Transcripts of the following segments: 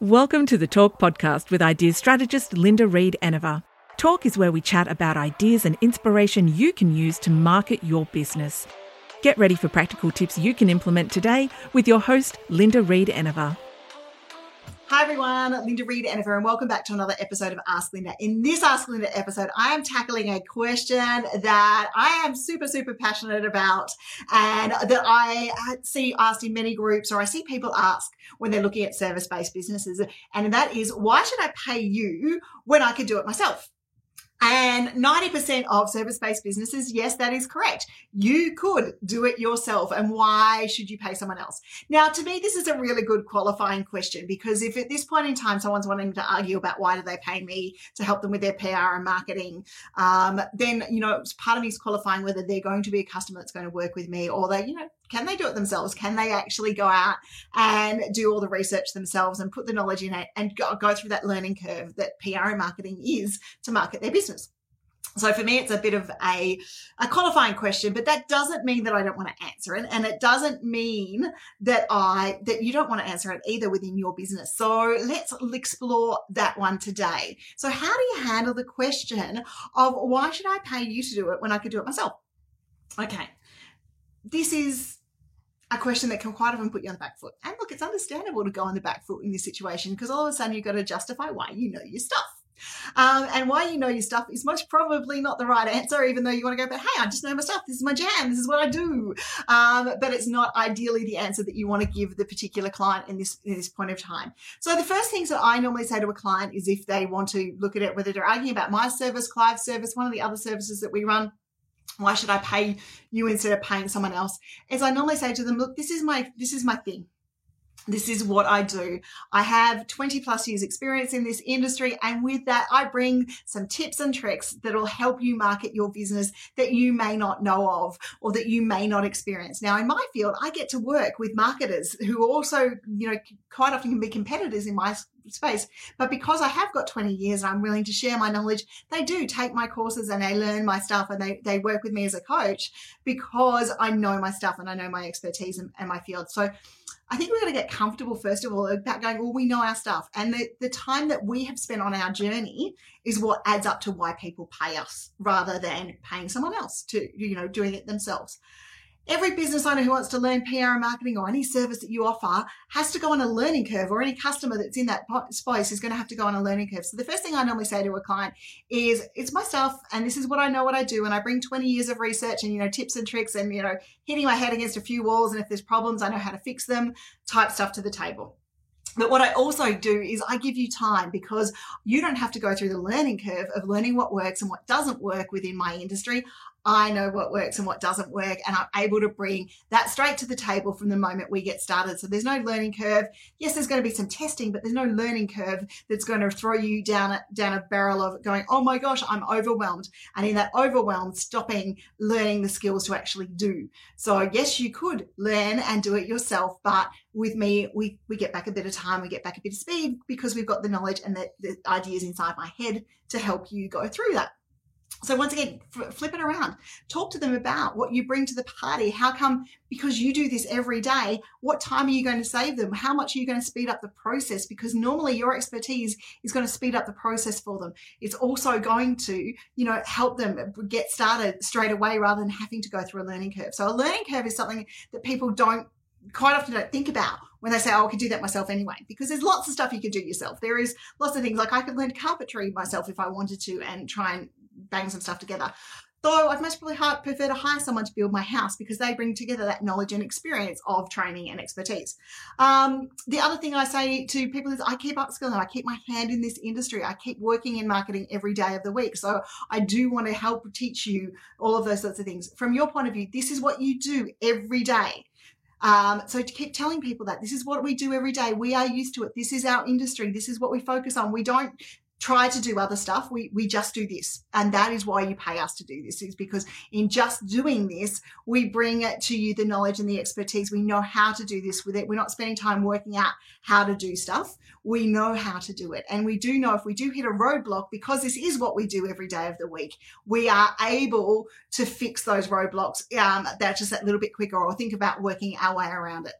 Welcome to the Talk Podcast with ideas strategist Linda Reed Enever. Talk is where we chat about ideas and inspiration you can use to market your business. Get ready for practical tips you can implement today with your host, Linda Reed Enever. Hi everyone, Linda Reed Enever, and welcome back to another episode of Ask Linda. In this Ask Linda episode, I am tackling a question that I am super, super passionate about and that I see asked in many groups or I see people ask when they're looking at service-based businesses. And that is, why should I pay you when I could do it myself? And 90% of service based businesses, yes, that is correct. You could do it yourself. And why should you pay someone else? Now, to me, this is a really good qualifying question because if at this point in time someone's wanting to argue about why do they pay me to help them with their PR and marketing, um, then, you know, part of me is qualifying whether they're going to be a customer that's going to work with me or they, you know, can they do it themselves? Can they actually go out and do all the research themselves and put the knowledge in it and go, go through that learning curve that PR and marketing is to market their business? So for me, it's a bit of a, a qualifying question, but that doesn't mean that I don't want to answer it. And it doesn't mean that I, that you don't want to answer it either within your business. So let's explore that one today. So how do you handle the question of why should I pay you to do it when I could do it myself? Okay. This is a question that can quite often put you on the back foot. And look, it's understandable to go on the back foot in this situation because all of a sudden you've got to justify why you know your stuff. Um, and why you know your stuff is most probably not the right answer, even though you want to go, but hey, I just know my stuff. This is my jam. This is what I do. Um, but it's not ideally the answer that you want to give the particular client in this, in this point of time. So the first things that I normally say to a client is if they want to look at it, whether they're arguing about my service, Clive's service, one of the other services that we run, why should I pay you instead of paying someone else? As I normally say to them, look, this is my this is my thing. This is what I do. I have 20 plus years experience in this industry. And with that, I bring some tips and tricks that will help you market your business that you may not know of or that you may not experience. Now, in my field, I get to work with marketers who also, you know, quite often can be competitors in my space. But because I have got 20 years and I'm willing to share my knowledge, they do take my courses and they learn my stuff and they, they work with me as a coach because I know my stuff and I know my expertise and, and my field. So I think we're going to get comfortable, first of all, about going, well, we know our stuff. And the, the time that we have spent on our journey is what adds up to why people pay us rather than paying someone else to, you know, doing it themselves. Every business owner who wants to learn PR and marketing or any service that you offer has to go on a learning curve, or any customer that's in that space is going to have to go on a learning curve. So, the first thing I normally say to a client is, It's my stuff, and this is what I know what I do. And I bring 20 years of research and, you know, tips and tricks and, you know, hitting my head against a few walls. And if there's problems, I know how to fix them type stuff to the table. But what I also do is I give you time because you don't have to go through the learning curve of learning what works and what doesn't work within my industry. I know what works and what doesn't work, and I'm able to bring that straight to the table from the moment we get started. So there's no learning curve. Yes, there's going to be some testing, but there's no learning curve that's going to throw you down a, down a barrel of going, oh my gosh, I'm overwhelmed. And in that overwhelm, stopping learning the skills to actually do. So yes, you could learn and do it yourself, but with me, we, we get back a bit of time, we get back a bit of speed because we've got the knowledge and the, the ideas inside my head to help you go through that. So once again, flip it around. Talk to them about what you bring to the party. How come, because you do this every day, what time are you going to save them? How much are you going to speed up the process? Because normally your expertise is going to speed up the process for them. It's also going to, you know, help them get started straight away rather than having to go through a learning curve. So a learning curve is something that people don't quite often don't think about when they say, oh, I could do that myself anyway, because there's lots of stuff you could do yourself. There is lots of things like I could learn carpentry myself if I wanted to and try and bang some stuff together. Though I'd much probably prefer to hire someone to build my house because they bring together that knowledge and experience of training and expertise. Um, the other thing I say to people is I keep upskilling. I keep my hand in this industry. I keep working in marketing every day of the week. So I do want to help teach you all of those sorts of things. From your point of view, this is what you do every day. Um, so to keep telling people that this is what we do every day. We are used to it. This is our industry. This is what we focus on. We don't try to do other stuff. We, we just do this. And that is why you pay us to do this is because in just doing this, we bring it to you the knowledge and the expertise. We know how to do this with it. We're not spending time working out how to do stuff. We know how to do it. And we do know if we do hit a roadblock, because this is what we do every day of the week, we are able to fix those roadblocks um, that just that little bit quicker or think about working our way around it.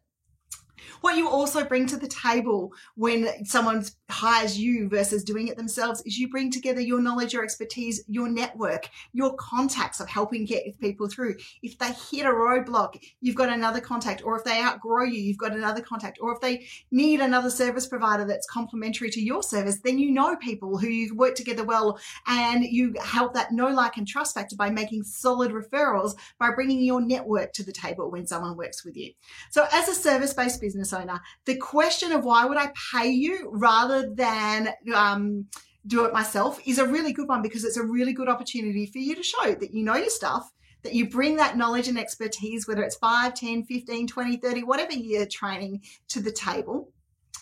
What you also bring to the table when someone hires you versus doing it themselves is you bring together your knowledge, your expertise, your network, your contacts of helping get people through. If they hit a roadblock, you've got another contact, or if they outgrow you, you've got another contact, or if they need another service provider that's complementary to your service, then you know people who you work together well and you help that know, like, and trust factor by making solid referrals by bringing your network to the table when someone works with you. So, as a service based business owner, the question of why would I pay you rather than um, do it myself is a really good one because it's a really good opportunity for you to show that you know your stuff that you bring that knowledge and expertise, whether it's 5, 10, 15, 20, 30, whatever year training to the table.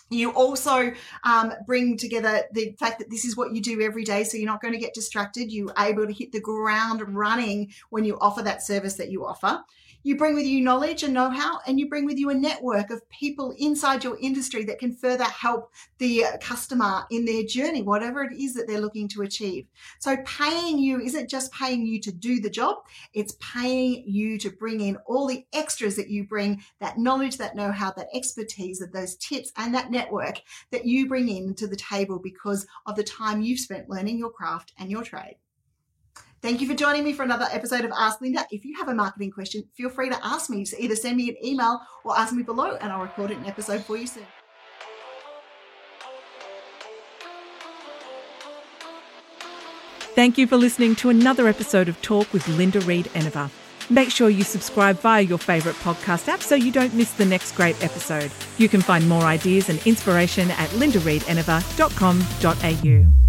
You also um, bring together the fact that this is what you do every day, so you're not going to get distracted. You're able to hit the ground running when you offer that service that you offer. You bring with you knowledge and know how, and you bring with you a network of people inside your industry that can further help the customer in their journey, whatever it is that they're looking to achieve. So, paying you isn't just paying you to do the job, it's paying you to bring in all the extras that you bring that knowledge, that know how, that expertise, that those tips, and that network that you bring in to the table because of the time you've spent learning your craft and your trade. Thank you for joining me for another episode of Ask Linda. If you have a marketing question, feel free to ask me. So either send me an email or ask me below, and I'll record an episode for you soon. Thank you for listening to another episode of Talk with Linda Reed Enever. Make sure you subscribe via your favourite podcast app so you don't miss the next great episode. You can find more ideas and inspiration at lindareedenever.com.au.